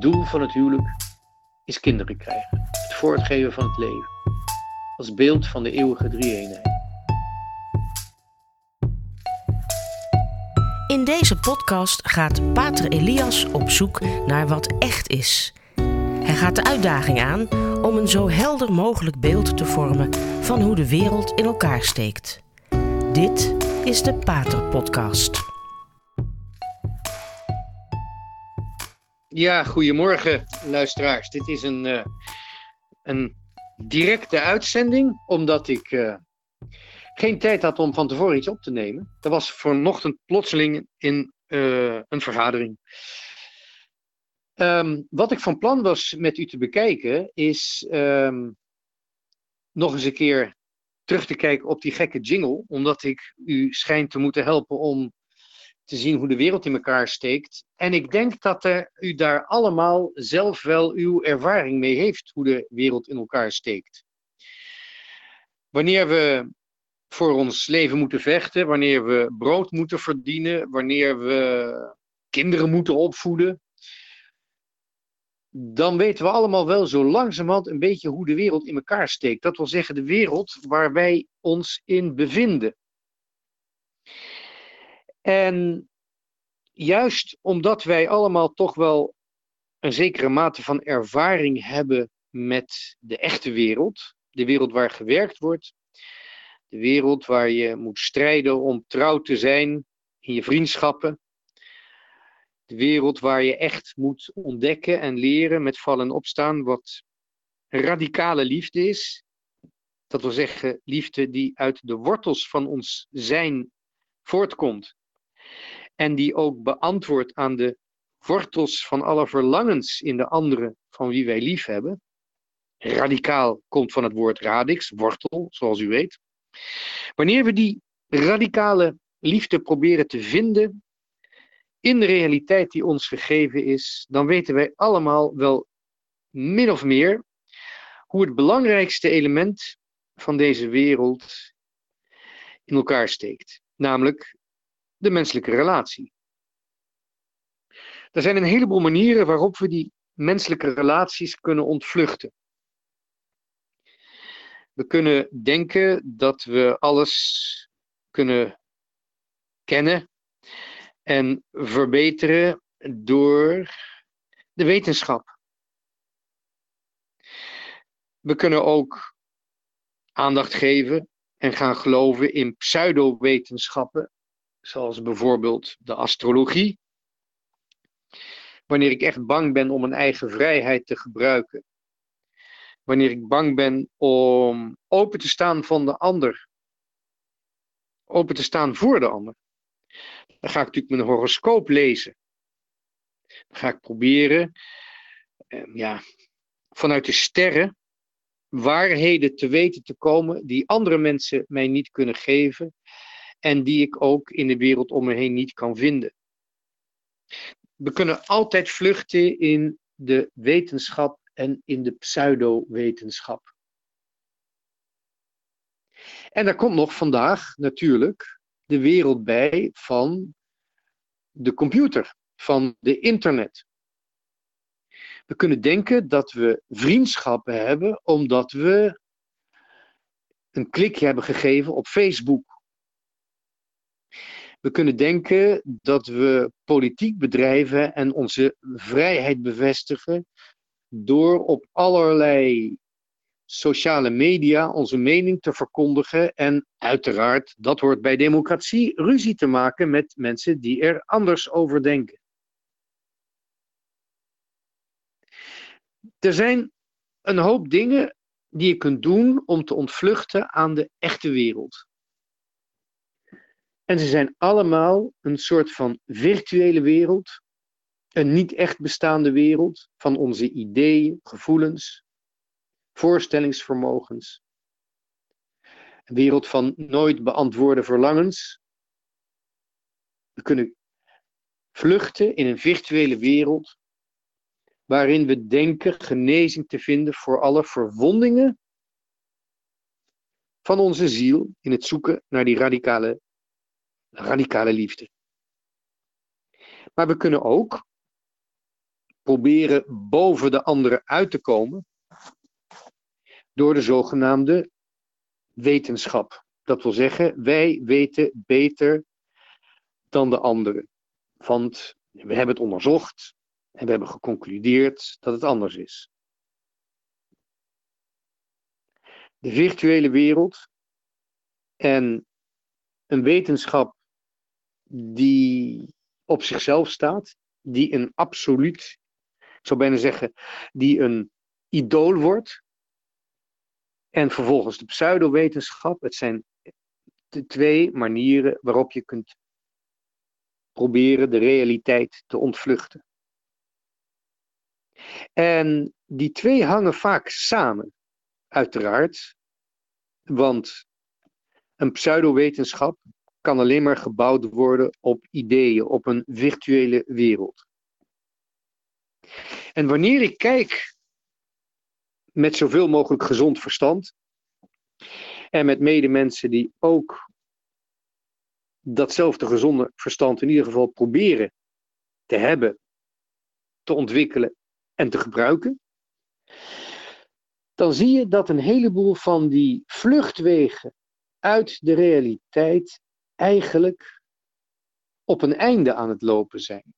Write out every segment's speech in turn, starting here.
Het doel van het huwelijk is kinderen krijgen. Het voortgeven van het leven. Als beeld van de eeuwige drie-eenheid. In deze podcast gaat Pater Elias op zoek naar wat echt is. Hij gaat de uitdaging aan om een zo helder mogelijk beeld te vormen van hoe de wereld in elkaar steekt. Dit is de Pater Podcast. Ja, goedemorgen luisteraars. Dit is een, uh, een directe uitzending, omdat ik uh, geen tijd had om van tevoren iets op te nemen. Er was vanochtend plotseling in uh, een vergadering. Um, wat ik van plan was met u te bekijken, is um, nog eens een keer terug te kijken op die gekke jingle, omdat ik u schijnt te moeten helpen om te zien hoe de wereld in elkaar steekt. En ik denk dat er, u daar allemaal zelf wel uw ervaring mee heeft, hoe de wereld in elkaar steekt. Wanneer we voor ons leven moeten vechten, wanneer we brood moeten verdienen, wanneer we kinderen moeten opvoeden, dan weten we allemaal wel zo langzamerhand een beetje hoe de wereld in elkaar steekt. Dat wil zeggen de wereld waar wij ons in bevinden. En juist omdat wij allemaal toch wel een zekere mate van ervaring hebben met de echte wereld, de wereld waar gewerkt wordt, de wereld waar je moet strijden om trouw te zijn in je vriendschappen, de wereld waar je echt moet ontdekken en leren met vallen en opstaan wat radicale liefde is. Dat wil zeggen, liefde die uit de wortels van ons zijn voortkomt. En die ook beantwoordt aan de wortels van alle verlangens in de anderen van wie wij lief hebben. Radicaal komt van het woord radix, wortel, zoals u weet. Wanneer we die radicale liefde proberen te vinden in de realiteit die ons gegeven is, dan weten wij allemaal wel min of meer hoe het belangrijkste element van deze wereld in elkaar steekt, namelijk de menselijke relatie. Er zijn een heleboel manieren waarop we die menselijke relaties kunnen ontvluchten. We kunnen denken dat we alles kunnen kennen en verbeteren door de wetenschap. We kunnen ook aandacht geven en gaan geloven in pseudowetenschappen, zoals bijvoorbeeld de astrologie. Wanneer ik echt bang ben om mijn eigen vrijheid te gebruiken. Wanneer ik bang ben om open te staan van de ander. Open te staan voor de ander. Dan ga ik natuurlijk mijn horoscoop lezen. Dan ga ik proberen eh, ja, vanuit de sterren waarheden te weten te komen die andere mensen mij niet kunnen geven en die ik ook in de wereld om me heen niet kan vinden. We kunnen altijd vluchten in de wetenschap en in de pseudo-wetenschap. En daar komt nog vandaag natuurlijk de wereld bij van de computer, van de internet. We kunnen denken dat we vriendschappen hebben omdat we een klikje hebben gegeven op Facebook. We kunnen denken dat we politiek bedrijven en onze vrijheid bevestigen door op allerlei sociale media onze mening te verkondigen en uiteraard, dat hoort bij democratie, ruzie te maken met mensen die er anders over denken. Er zijn een hoop dingen die je kunt doen om te ontvluchten aan de echte wereld. En ze zijn allemaal een soort van virtuele wereld, een niet echt bestaande wereld van onze ideeën, gevoelens, voorstellingsvermogens. Een wereld van nooit beantwoorde verlangens. We kunnen vluchten in een virtuele wereld waarin we denken genezing te vinden voor alle verwondingen van onze ziel in het zoeken naar die radicale, radicale liefde. Maar we kunnen ook proberen boven de anderen uit te komen door de zogenaamde wetenschap. Dat wil zeggen, wij weten beter dan de anderen. Want we hebben het onderzocht en we hebben geconcludeerd dat het anders is. De virtuele wereld en een wetenschap die op zichzelf staat, die een absoluut, ik zou bijna zeggen, die een idool wordt. En vervolgens de pseudowetenschap. Het zijn de twee manieren waarop je kunt proberen de realiteit te ontvluchten. En die twee hangen vaak samen, uiteraard. Want een pseudowetenschap kan alleen maar gebouwd worden op ideeën, op een virtuele wereld. En wanneer ik kijk met zoveel mogelijk gezond verstand en met medemensen die ook datzelfde gezonde verstand in ieder geval proberen te hebben, te ontwikkelen en te gebruiken, dan zie je dat een heleboel van die vluchtwegen uit de realiteit eigenlijk op een einde aan het lopen zijn.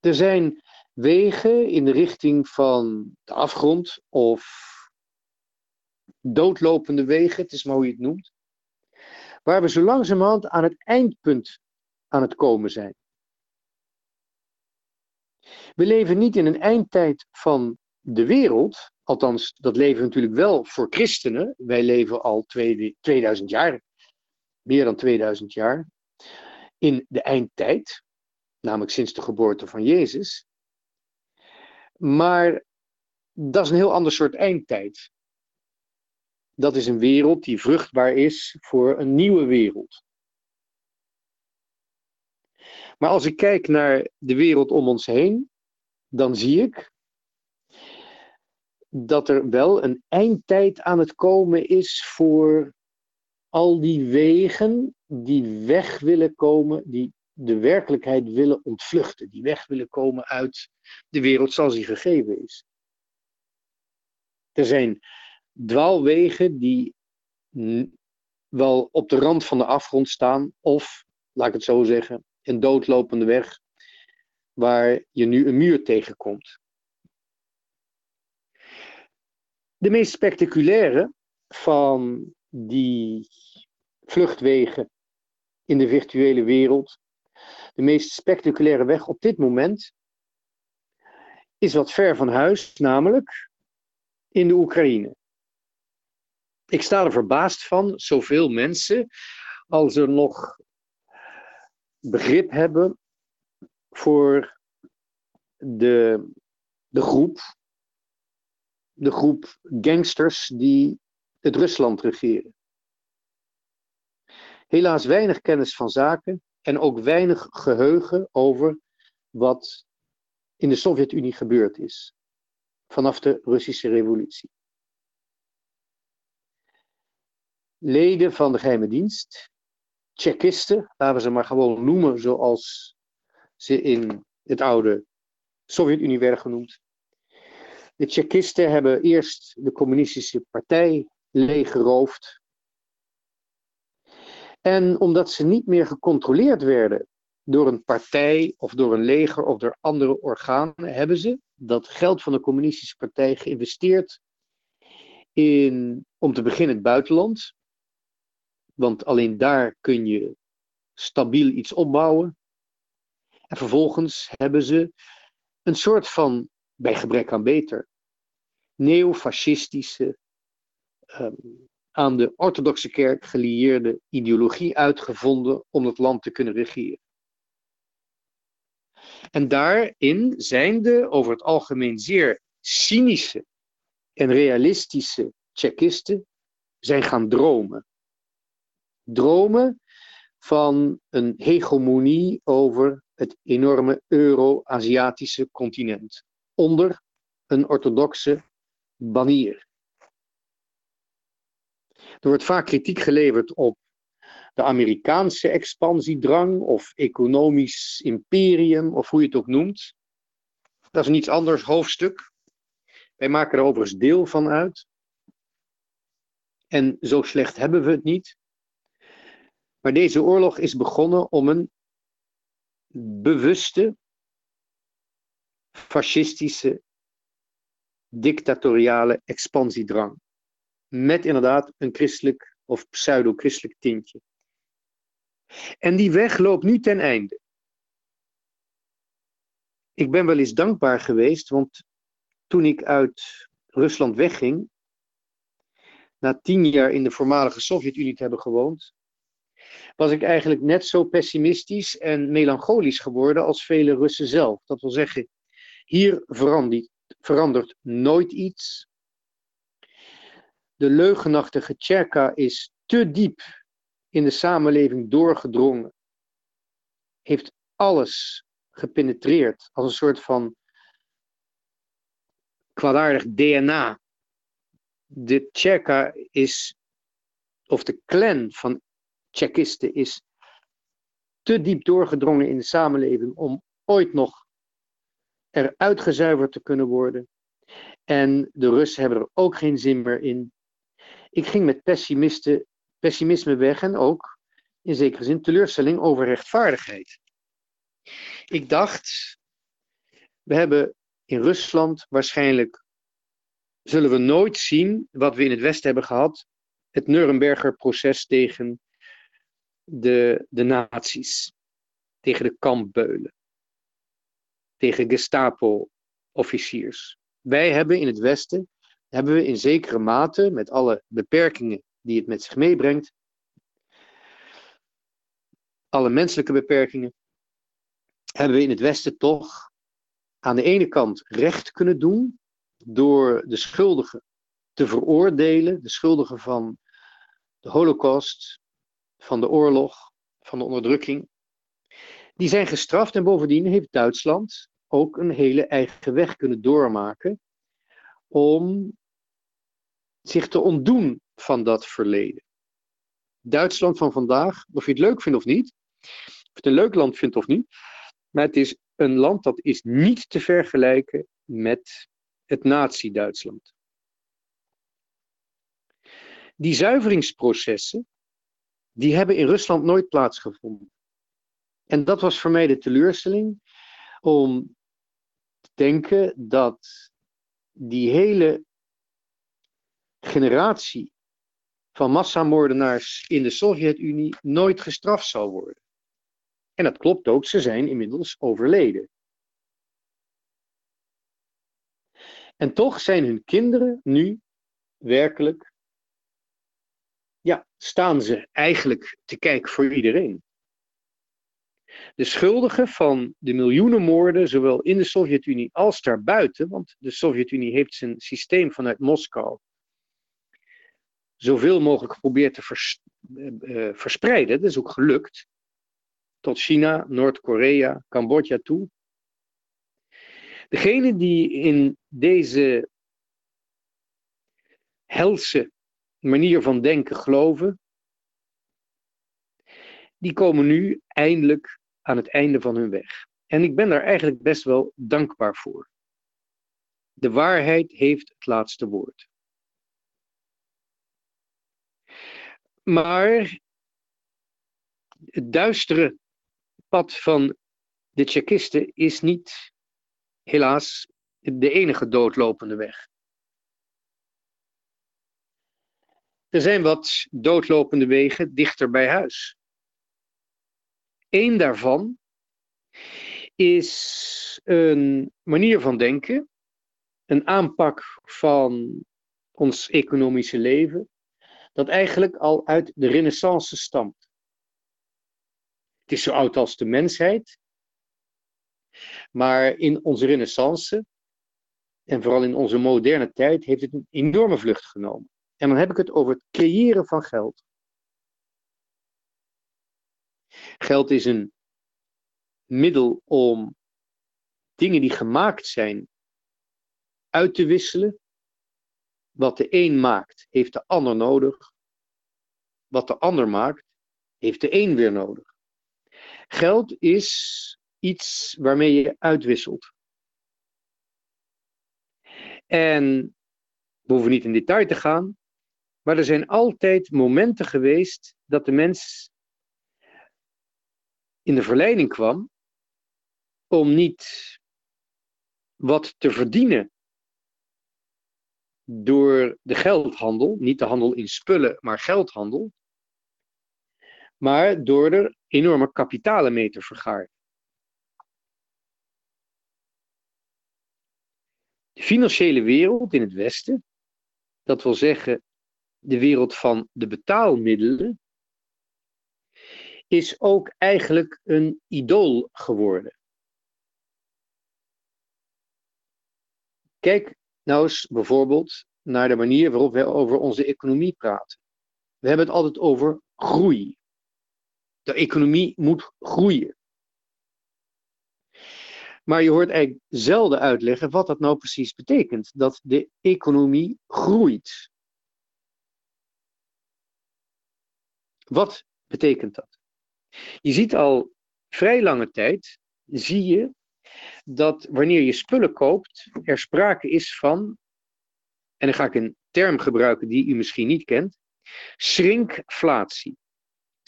Er zijn wegen in de richting van de afgrond of doodlopende wegen, het is maar hoe je het noemt, waar we zo langzamerhand aan het eindpunt aan het komen zijn. We leven niet in een eindtijd van de wereld, althans dat leven we natuurlijk wel voor christenen. Wij leven al 2000 jaar, meer dan 2000 jaar, in de eindtijd, namelijk sinds de geboorte van Jezus. Maar dat is een heel ander soort eindtijd. Dat is een wereld die vruchtbaar is voor een nieuwe wereld. Maar als ik kijk naar de wereld om ons heen, dan zie ik dat er wel een eindtijd aan het komen is voor al die wegen die weg willen komen, die de werkelijkheid willen ontvluchten, die weg willen komen uit de wereld zoals die gegeven is. Er zijn dwaalwegen die wel op de rand van de afgrond staan, of, laat ik het zo zeggen, een doodlopende weg waar je nu een muur tegenkomt. De meest spectaculaire van die vluchtwegen in de virtuele wereld, de meest spectaculaire weg op dit moment, is wat ver van huis, namelijk in de Oekraïne. Ik sta er verbaasd van, zoveel mensen, als er nog begrip hebben voor de, de groep, de groep gangsters die het Rusland regeren. Helaas weinig kennis van zaken en ook weinig geheugen over wat in de Sovjet-Unie gebeurd is vanaf de Russische revolutie. Leden van de geheime dienst, Tsjechisten, laten we ze maar gewoon noemen zoals ze in het oude Sovjet-Unie werden genoemd. De Tsjechisten hebben eerst de communistische partij leeggeroofd. En omdat ze niet meer gecontroleerd werden door een partij of door een leger of door andere organen, hebben ze dat geld van de communistische partij geïnvesteerd in, om te beginnen, het buitenland. Want alleen daar kun je stabiel iets opbouwen. En vervolgens hebben ze een soort van, bij gebrek aan beter, neofascistische, um, aan de orthodoxe kerk gelieerde ideologie uitgevonden om het land te kunnen regeren. En daarin zijn de over het algemeen zeer cynische en realistische Tsjechisten zijn gaan dromen. Dromen van een hegemonie over het enorme Euro-Aziatische continent. Onder een orthodoxe banier. Er wordt vaak kritiek geleverd op de Amerikaanse expansiedrang of economisch imperium of hoe je het ook noemt. Dat is een iets anders hoofdstuk. Wij maken er overigens deel van uit. En zo slecht hebben we het niet. Maar deze oorlog is begonnen om een bewuste, fascistische, dictatoriale expansiedrang. Met inderdaad een christelijk of pseudo-christelijk tintje. En die weg loopt nu ten einde. Ik ben wel eens dankbaar geweest, want toen ik uit Rusland wegging, na tien jaar in de voormalige Sovjet-Unie te hebben gewoond, was ik eigenlijk net zo pessimistisch en melancholisch geworden als vele Russen zelf. Dat wil zeggen, hier verandert, verandert nooit iets. De leugenachtige Tjerka is te diep in de samenleving doorgedrongen. Heeft alles gepenetreerd als een soort van kwaadaardig DNA. De Tjerka is, of de clan van Tsjechisten is te diep doorgedrongen in de samenleving om ooit nog eruit gezuiverd te kunnen worden. En de Russen hebben er ook geen zin meer in. Ik ging met pessimisme weg en ook in zekere zin teleurstelling over rechtvaardigheid. Ik dacht, we hebben in Rusland waarschijnlijk, zullen we nooit zien wat we in het Westen hebben gehad, het Nuremberger proces tegen de, de nazi's, tegen de kampbeulen, tegen Gestapo-officiers. Wij hebben in het Westen, hebben we in zekere mate, met alle beperkingen die het met zich meebrengt, alle menselijke beperkingen, hebben we in het Westen toch aan de ene kant recht kunnen doen door de schuldigen te veroordelen, de schuldigen van de Holocaust, van de oorlog, van de onderdrukking. Die zijn gestraft en bovendien heeft Duitsland ook een hele eigen weg kunnen doormaken om zich te ontdoen van dat verleden. Duitsland van vandaag, of je het leuk vindt of niet, of je het een leuk land vindt of niet, maar het is een land dat is niet te vergelijken met het Nazi-Duitsland. Die zuiveringsprocessen, die hebben in Rusland nooit plaatsgevonden. En dat was voor mij de teleurstelling om te denken dat die hele generatie van massamoordenaars in de Sovjet-Unie nooit gestraft zal worden. En dat klopt ook, ze zijn inmiddels overleden. En toch zijn hun kinderen nu werkelijk, ja, staan ze eigenlijk te kijken voor iedereen. De schuldigen van de miljoenen moorden, zowel in de Sovjet-Unie als daarbuiten, want de Sovjet-Unie heeft zijn systeem vanuit Moskou zoveel mogelijk geprobeerd te vers, uh, verspreiden. Dat is ook gelukt. Tot China, Noord-Korea, Cambodja toe. Degenen die in deze helse manier van denken geloven, die komen nu eindelijk aan het einde van hun weg. En ik ben daar eigenlijk best wel dankbaar voor. De waarheid heeft het laatste woord. Maar het duistere pad van de Tsjechisten is niet, helaas, de enige doodlopende weg. Er zijn wat doodlopende wegen dichter bij huis. Eén daarvan is een manier van denken, een aanpak van ons economische leven, dat eigenlijk al uit de Renaissance stamt. Het is zo oud als de mensheid, maar in onze Renaissance en vooral in onze moderne tijd heeft het een enorme vlucht genomen. En dan heb ik het over het creëren van geld. Geld is een middel om dingen die gemaakt zijn uit te wisselen wat de een maakt, heeft de ander nodig. Wat de ander maakt, heeft de een weer nodig. Geld is iets waarmee je uitwisselt. En we hoeven niet in detail te gaan, maar er zijn altijd momenten geweest dat de mens in de verleiding kwam om niet wat te verdienen door de geldhandel, niet de handel in spullen, maar geldhandel, maar door er enorme kapitalen mee te vergaren. De financiële wereld in het Westen, dat wil zeggen de wereld van de betaalmiddelen, is ook eigenlijk een idool geworden. Kijk nou eens bijvoorbeeld naar de manier waarop wij over onze economie praten. We hebben het altijd over groei. De economie moet groeien. Maar je hoort eigenlijk zelden uitleggen wat dat nou precies betekent. Dat de economie groeit. Wat betekent dat? Je ziet al vrij lange tijd, zie je dat wanneer je spullen koopt, er sprake is van, en dan ga ik een term gebruiken die u misschien niet kent, shrinkflatie.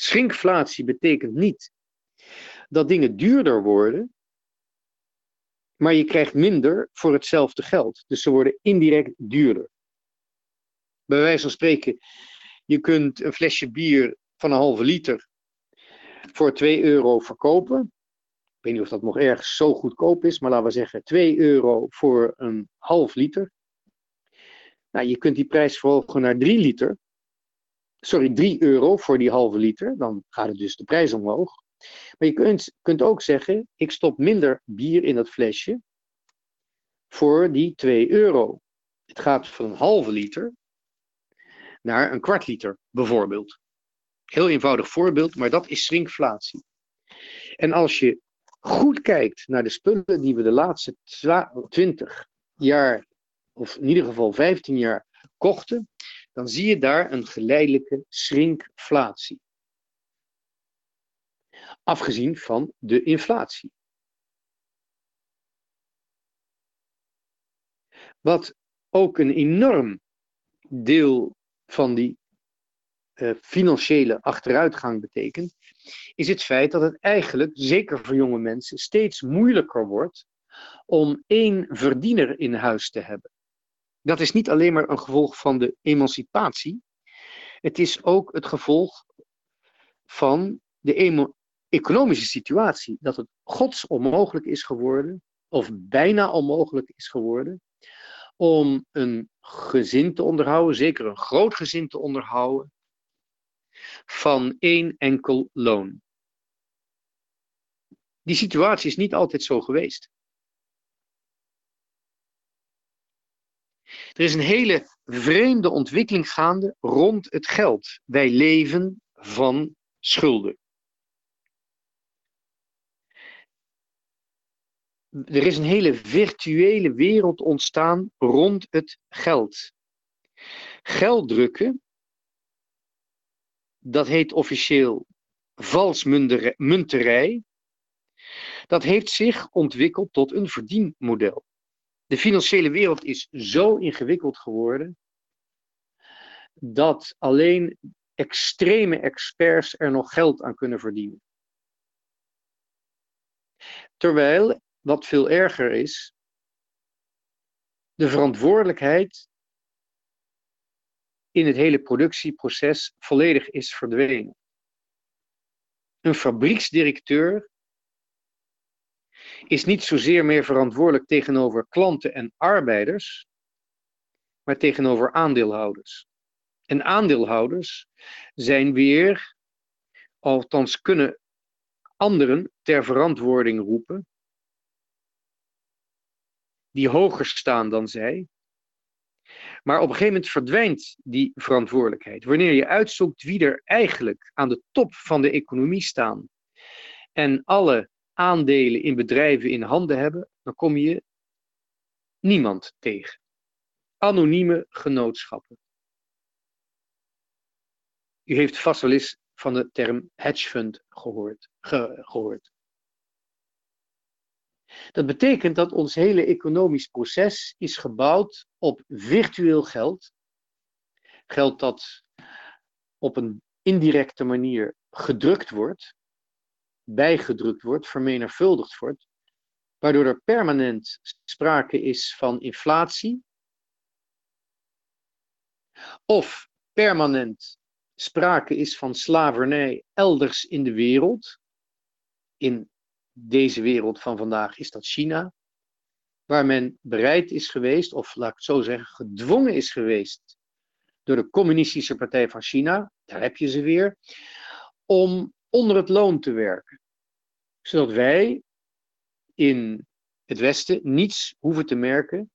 Shrinkflatie betekent niet dat dingen duurder worden, maar je krijgt minder voor hetzelfde geld. Dus ze worden indirect duurder. Bij wijze van spreken, je kunt een flesje bier van een halve liter voor 2 euro verkopen. Ik weet niet of dat nog ergens zo goedkoop is, maar laten we zeggen 2 euro voor een half liter. Nou, je kunt die prijs verhogen naar 3 liter. Sorry, 3 euro voor die halve liter. Dan gaat het dus de prijs omhoog. Maar je kunt, kunt ook zeggen, ik stop minder bier in dat flesje voor die 2 euro. Het gaat van een halve liter naar een kwart liter, bijvoorbeeld. Heel eenvoudig voorbeeld, maar dat is shrinkflatie. En als je goed kijkt naar de spullen die we de laatste 20 jaar, of in ieder geval 15 jaar, kochten, dan zie je daar een geleidelijke shrinkflatie. Afgezien van de inflatie. Wat ook een enorm deel van die uh, financiële achteruitgang betekent, is het feit dat het eigenlijk, zeker voor jonge mensen, steeds moeilijker wordt om één verdiener in huis te hebben. Dat is niet alleen maar een gevolg van de emancipatie, het is ook het gevolg van de economische situatie. Dat het gods onmogelijk is geworden, of bijna onmogelijk is geworden, om een gezin te onderhouden, zeker een groot gezin te onderhouden, van één enkel loon. Die situatie is niet altijd zo geweest. Er is een hele vreemde ontwikkeling gaande rond het geld. Wij leven van schulden. Er is een hele virtuele wereld ontstaan rond het geld. Geld drukken dat heet officieel valsmunterij. Dat heeft zich ontwikkeld tot een verdienmodel. De financiële wereld is zo ingewikkeld geworden dat alleen extreme experts er nog geld aan kunnen verdienen. Terwijl, wat veel erger is, de verantwoordelijkheid in het hele productieproces volledig is verdwenen. Een fabrieksdirecteur is niet zozeer meer verantwoordelijk tegenover klanten en arbeiders, maar tegenover aandeelhouders. En aandeelhouders zijn weer, althans kunnen anderen ter verantwoording roepen, die hoger staan dan zij, maar op een gegeven moment verdwijnt die verantwoordelijkheid. Wanneer je uitzoekt wie er eigenlijk aan de top van de economie staan en alle aandelen in bedrijven in handen hebben, dan kom je niemand tegen. Anonieme genootschappen. U heeft vast wel eens van de term hedge fund gehoord. gehoord. Dat betekent dat ons hele economisch proces is gebouwd op virtueel geld. Geld dat op een indirecte manier gedrukt wordt, bijgedrukt wordt, vermenigvuldigd wordt, waardoor er permanent sprake is van inflatie, of permanent sprake is van slavernij elders in de wereld. In deze wereld van vandaag is dat China, waar men bereid is geweest, of laat ik het zo zeggen, gedwongen is geweest door de Communistische Partij van China, daar heb je ze weer, om onder het loon te werken. Zodat wij in het Westen niets hoeven te merken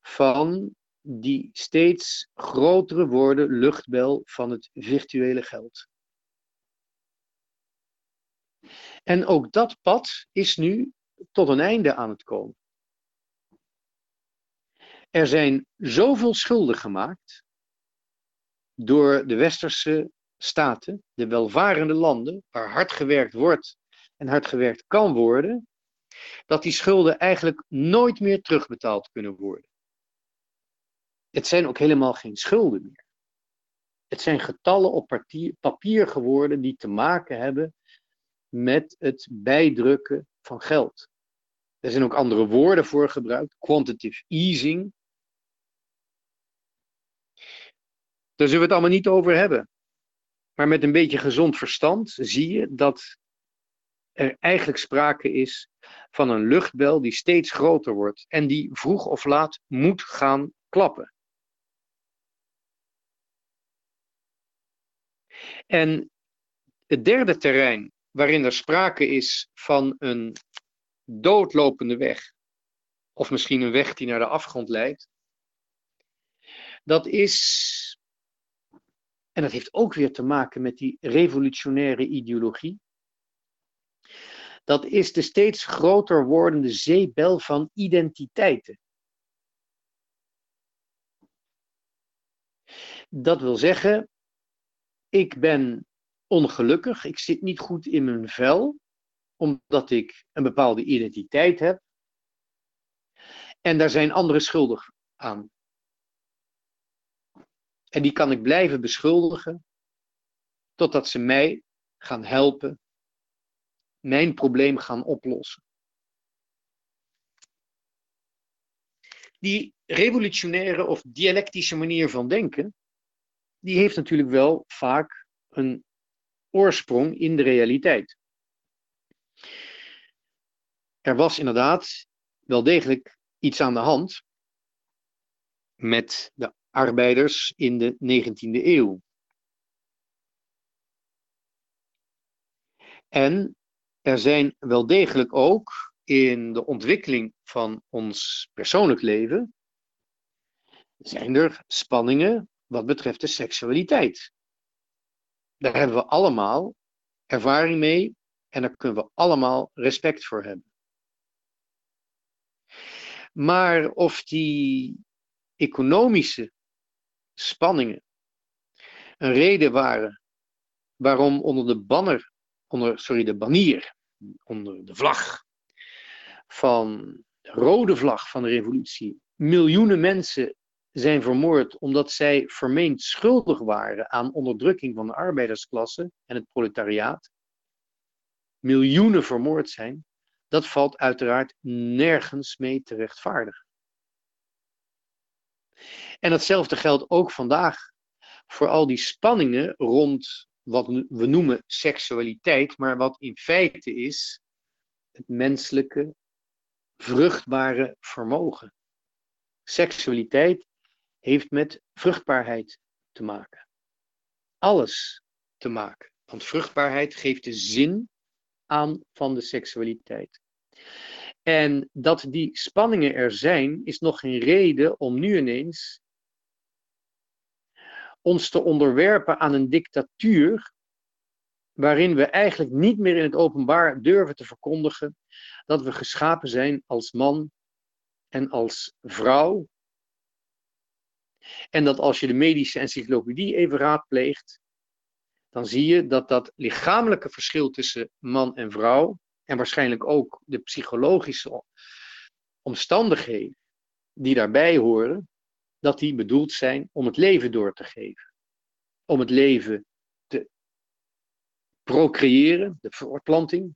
van die steeds grotere worden luchtbel van het virtuele geld. En ook dat pad is nu tot een einde aan het komen. Er zijn zoveel schulden gemaakt door de westerse staten, de welvarende landen, waar hard gewerkt wordt en hard gewerkt kan worden, dat die schulden eigenlijk nooit meer terugbetaald kunnen worden. Het zijn ook helemaal geen schulden meer. Het zijn getallen op papier geworden die te maken hebben met het bijdrukken van geld. Er zijn ook andere woorden voor gebruikt, quantitative easing. Daar zullen we het allemaal niet over hebben. Maar met een beetje gezond verstand zie je dat er eigenlijk sprake is van een luchtbel die steeds groter wordt en die vroeg of laat moet gaan klappen. En het derde terrein waarin er sprake is van een doodlopende weg, of misschien een weg die naar de afgrond leidt, dat is, en dat heeft ook weer te maken met die revolutionaire ideologie, dat is de steeds groter wordende zeebel van identiteiten. Dat wil zeggen, ik ben ongelukkig, ik zit niet goed in mijn vel, omdat ik een bepaalde identiteit heb. En daar zijn anderen schuldig aan. En die kan ik blijven beschuldigen, totdat ze mij gaan helpen, mijn probleem gaan oplossen. Die revolutionaire of dialectische manier van denken, die heeft natuurlijk wel vaak een oorsprong in de realiteit. Er was inderdaad wel degelijk iets aan de hand met de arbeiders in de 19e eeuw. En er zijn wel degelijk ook in de ontwikkeling van ons persoonlijk leven, zijn er spanningen wat betreft de seksualiteit. Daar hebben we allemaal ervaring mee en daar kunnen we allemaal respect voor hebben. Maar of die economische spanningen een reden waren waarom onder de banner, onder, sorry, de banier, onder de vlag van de rode vlag van de revolutie, miljoenen mensen zijn vermoord omdat zij vermeend schuldig waren aan onderdrukking van de arbeidersklasse en het proletariaat, miljoenen vermoord zijn, dat valt uiteraard nergens mee te rechtvaardigen. En datzelfde geldt ook vandaag voor al die spanningen rond wat we noemen seksualiteit, maar wat in feite is het menselijke vruchtbare vermogen. Seksualiteit heeft met vruchtbaarheid te maken. Alles te maken. Want vruchtbaarheid geeft de zin aan van de seksualiteit. En dat die spanningen er zijn, is nog geen reden om nu ineens ons te onderwerpen aan een dictatuur waarin we eigenlijk niet meer in het openbaar durven te verkondigen dat we geschapen zijn als man en als vrouw. En dat als je de medische encyclopedie even raadpleegt, dan zie je dat dat lichamelijke verschil tussen man en vrouw en waarschijnlijk ook de psychologische omstandigheden die daarbij horen, dat die bedoeld zijn om het leven door te geven. Om het leven te procreëren, de voortplanting,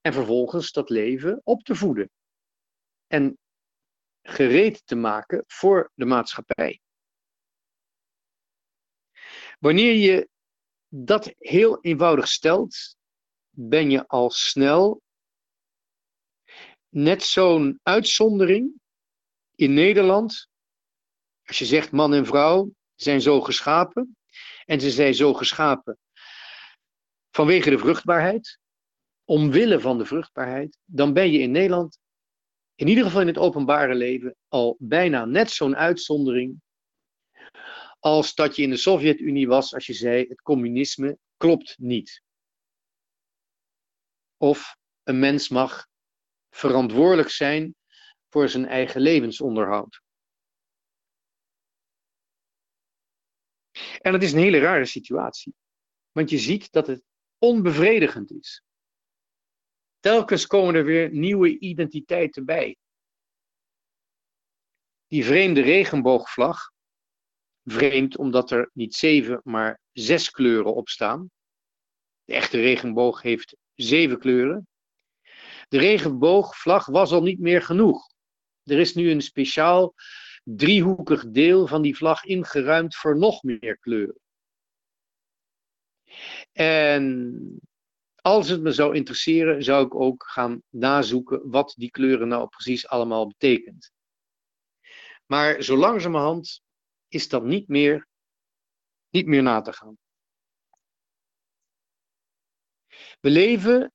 en vervolgens dat leven op te voeden. En gereed te maken voor de maatschappij. Wanneer je dat heel eenvoudig stelt, ben je al snel net zo'n uitzondering in Nederland. Als je zegt man en vrouw zijn zo geschapen en ze zijn zo geschapen vanwege de vruchtbaarheid, omwille van de vruchtbaarheid, dan ben je in Nederland, in ieder geval in het openbare leven, al bijna net zo'n uitzondering als dat je in de Sovjet-Unie was als je zei het communisme klopt niet. Of een mens mag verantwoordelijk zijn voor zijn eigen levensonderhoud. En dat is een hele rare situatie, want je ziet dat het onbevredigend is. Telkens komen er weer nieuwe identiteiten bij. Die vreemde regenboogvlag, vreemd omdat er niet zeven, maar zes kleuren op staan. De echte regenboog heeft zeven kleuren. De regenboogvlag was al niet meer genoeg. Er is nu een speciaal driehoekig deel van die vlag ingeruimd voor nog meer kleuren. En als het me zou interesseren, zou ik ook gaan nazoeken wat die kleuren nou precies allemaal betekent. Maar zo langzamerhand is dat niet meer, niet meer na te gaan. We leven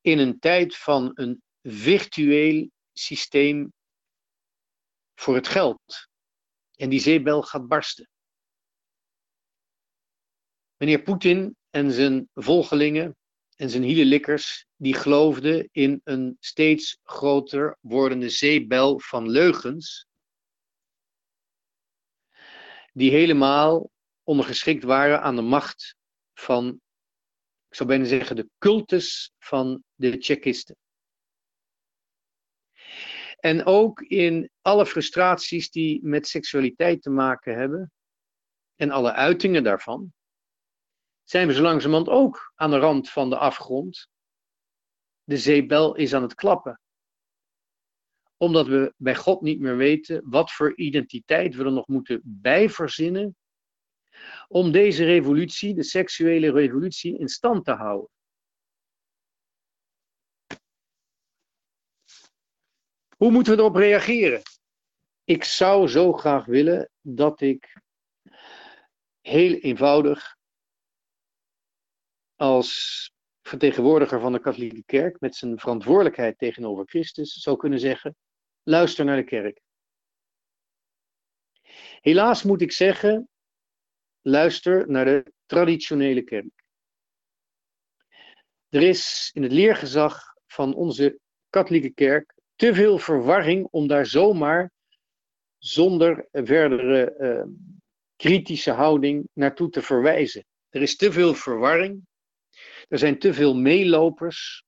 in een tijd van een virtueel systeem voor het geld. En die zeebel gaat barsten. Meneer Poetin en zijn volgelingen en zijn hielenlikkers, die geloofden in een steeds groter wordende zeebel van leugens, die helemaal ondergeschikt waren aan de macht van, ik zou bijna zeggen, de cultus van de Tsjechisten. En ook in alle frustraties die met seksualiteit te maken hebben en alle uitingen daarvan, zijn we zo langzamerhand ook aan de rand van de afgrond. De zeebel is aan het klappen. Omdat we bij God niet meer weten wat voor identiteit we er nog moeten bijverzinnen om deze revolutie, de seksuele revolutie, in stand te houden. Hoe moeten we erop reageren? Ik zou zo graag willen dat ik heel eenvoudig als vertegenwoordiger van de katholieke kerk met zijn verantwoordelijkheid tegenover Christus zou kunnen zeggen: luister naar de kerk. Helaas moet ik zeggen: luister naar de traditionele kerk. Er is in het leergezag van onze katholieke kerk te veel verwarring om daar zomaar zonder verdere uh, kritische houding naartoe te verwijzen. Er is te veel verwarring er zijn te veel meelopers.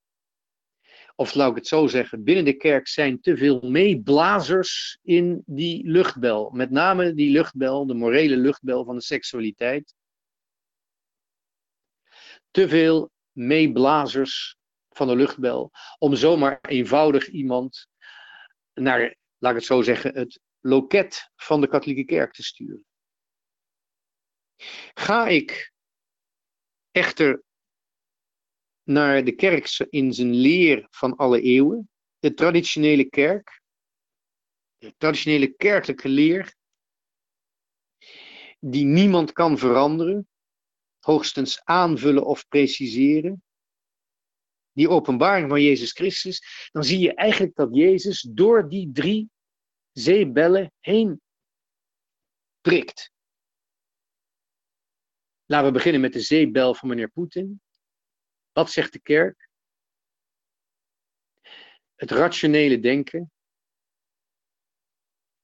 Of laat ik het zo zeggen, binnen de kerk zijn te veel meeblazers in die luchtbel. Met name die luchtbel, de morele luchtbel van de seksualiteit. Te veel meeblazers van de luchtbel. Om zomaar eenvoudig iemand naar, laat ik het zo zeggen, het loket van de katholieke kerk te sturen. Ga ik echter naar de kerk in zijn leer van alle eeuwen, de traditionele kerk, de traditionele kerkelijke leer, die niemand kan veranderen, hoogstens aanvullen of preciseren, die openbaring van Jezus Christus, dan zie je eigenlijk dat Jezus door die drie zeebellen heen prikt. Laten we beginnen met de zeebel van meneer Poetin. Wat zegt de kerk? Het rationele denken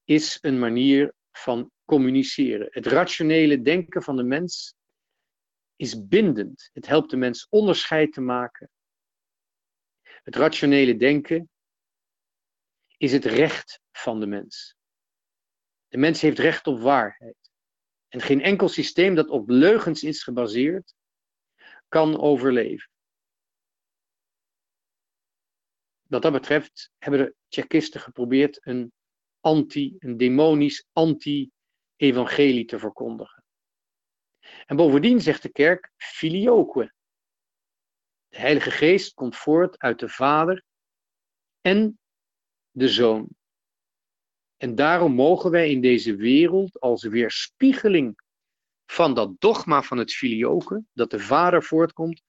is een manier van communiceren. Het rationele denken van de mens is bindend. Het helpt de mens onderscheid te maken. Het rationele denken is het recht van de mens. De mens heeft recht op waarheid. En geen enkel systeem dat op leugens is gebaseerd, kan overleven. Wat dat betreft hebben de Tsjechisten geprobeerd een anti, een demonisch anti-evangelie te verkondigen. En bovendien zegt de kerk filioque. De Heilige Geest komt voort uit de Vader en de Zoon. En daarom mogen wij in deze wereld als weerspiegeling van dat dogma van het filioque, dat de Vader voortkomt,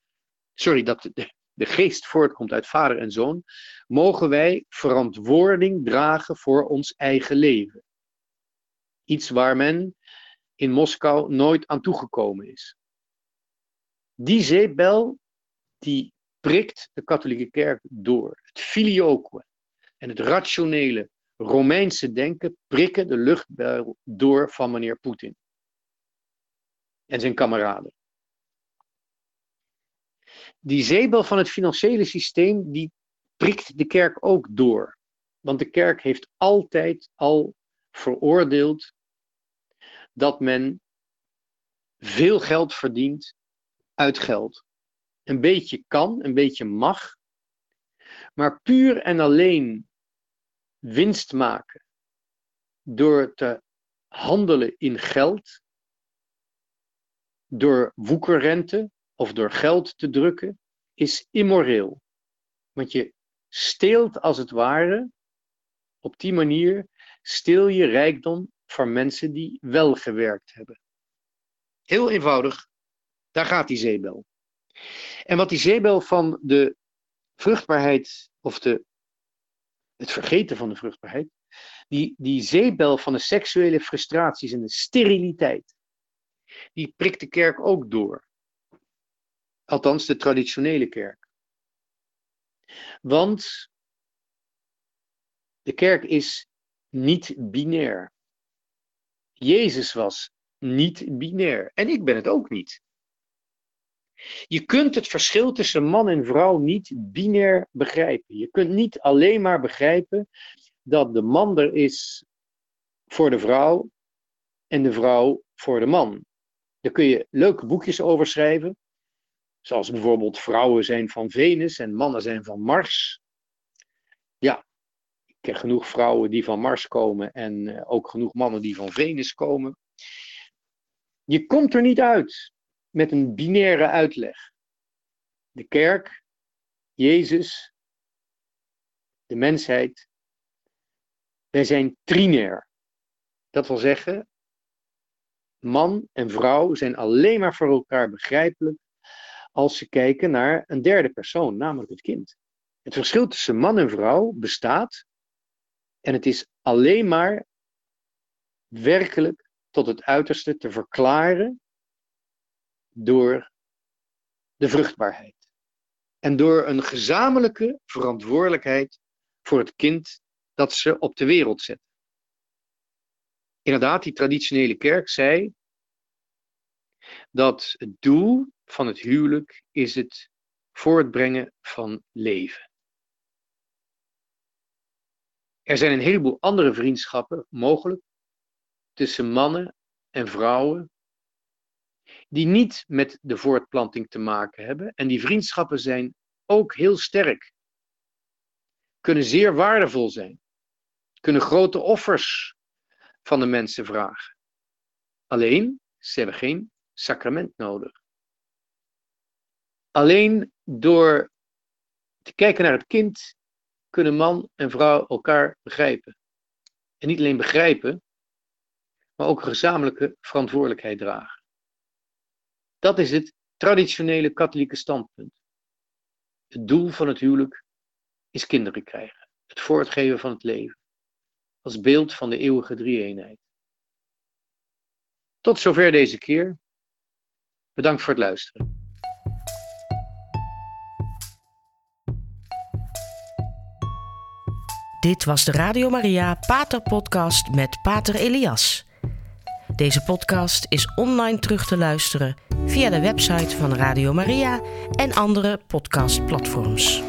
sorry, dat de, de Geest voortkomt uit Vader en Zoon, mogen wij verantwoording dragen voor ons eigen leven. Iets waar men in Moskou nooit aan toegekomen is. Die zeepbel, die prikt de katholieke kerk door. Het filioque en het rationele Romeinse denken prikken de luchtbel door van meneer Poetin en zijn kameraden. Die zeebel van het financiële systeem, die prikt de kerk ook door. Want de kerk heeft altijd al veroordeeld dat men veel geld verdient uit geld. Een beetje kan, een beetje mag, maar puur en alleen winst maken door te handelen in geld, door woekerrente of door geld te drukken, is immoreel. Want je steelt als het ware, op die manier steel je rijkdom van mensen die wel gewerkt hebben. Heel eenvoudig, daar gaat die zeebel. En wat die zeebel van de vruchtbaarheid of de, het vergeten van de vruchtbaarheid, die, die zeebel van de seksuele frustraties en de steriliteit, die prikt de kerk ook door. Althans, de traditionele kerk. Want de kerk is niet binair. Jezus was niet binair. En ik ben het ook niet. Je kunt het verschil tussen man en vrouw niet binair begrijpen. Je kunt niet alleen maar begrijpen dat de man er is voor de vrouw en de vrouw voor de man. Daar kun je leuke boekjes over schrijven. Zoals bijvoorbeeld vrouwen zijn van Venus en mannen zijn van Mars. Ja, ik ken genoeg vrouwen die van Mars komen en eh, ook genoeg mannen die van Venus komen. Je komt er niet uit met een binaire uitleg. De kerk, Jezus, de mensheid, wij zijn trinair. Dat wil zeggen, man en vrouw zijn alleen maar voor elkaar begrijpelijk als ze kijken naar een derde persoon, namelijk het kind. Het verschil tussen man en vrouw bestaat en het is alleen maar werkelijk tot het uiterste te verklaren door de vruchtbaarheid. En door een gezamenlijke verantwoordelijkheid voor het kind dat ze op de wereld zetten. Inderdaad, die traditionele kerk zei dat het doel van het huwelijk is het voortbrengen van leven. Er zijn een heleboel andere vriendschappen mogelijk tussen mannen en vrouwen die niet met de voortplanting te maken hebben. En die vriendschappen zijn ook heel sterk, kunnen zeer waardevol zijn, kunnen grote offers van de mensen vragen. Alleen, ze hebben geen sacrament nodig. Alleen door te kijken naar het kind kunnen man en vrouw elkaar begrijpen. En niet alleen begrijpen, maar ook gezamenlijke verantwoordelijkheid dragen. Dat is het traditionele katholieke standpunt. Het doel van het huwelijk is kinderen krijgen. Het voortgeven van het leven. Als beeld van de eeuwige drie-eenheid. Tot zover deze keer. Bedankt voor het luisteren. Dit was de Radio Maria Pater Podcast met Pater Elias. Deze podcast is online terug te luisteren via de website van Radio Maria en andere podcastplatforms.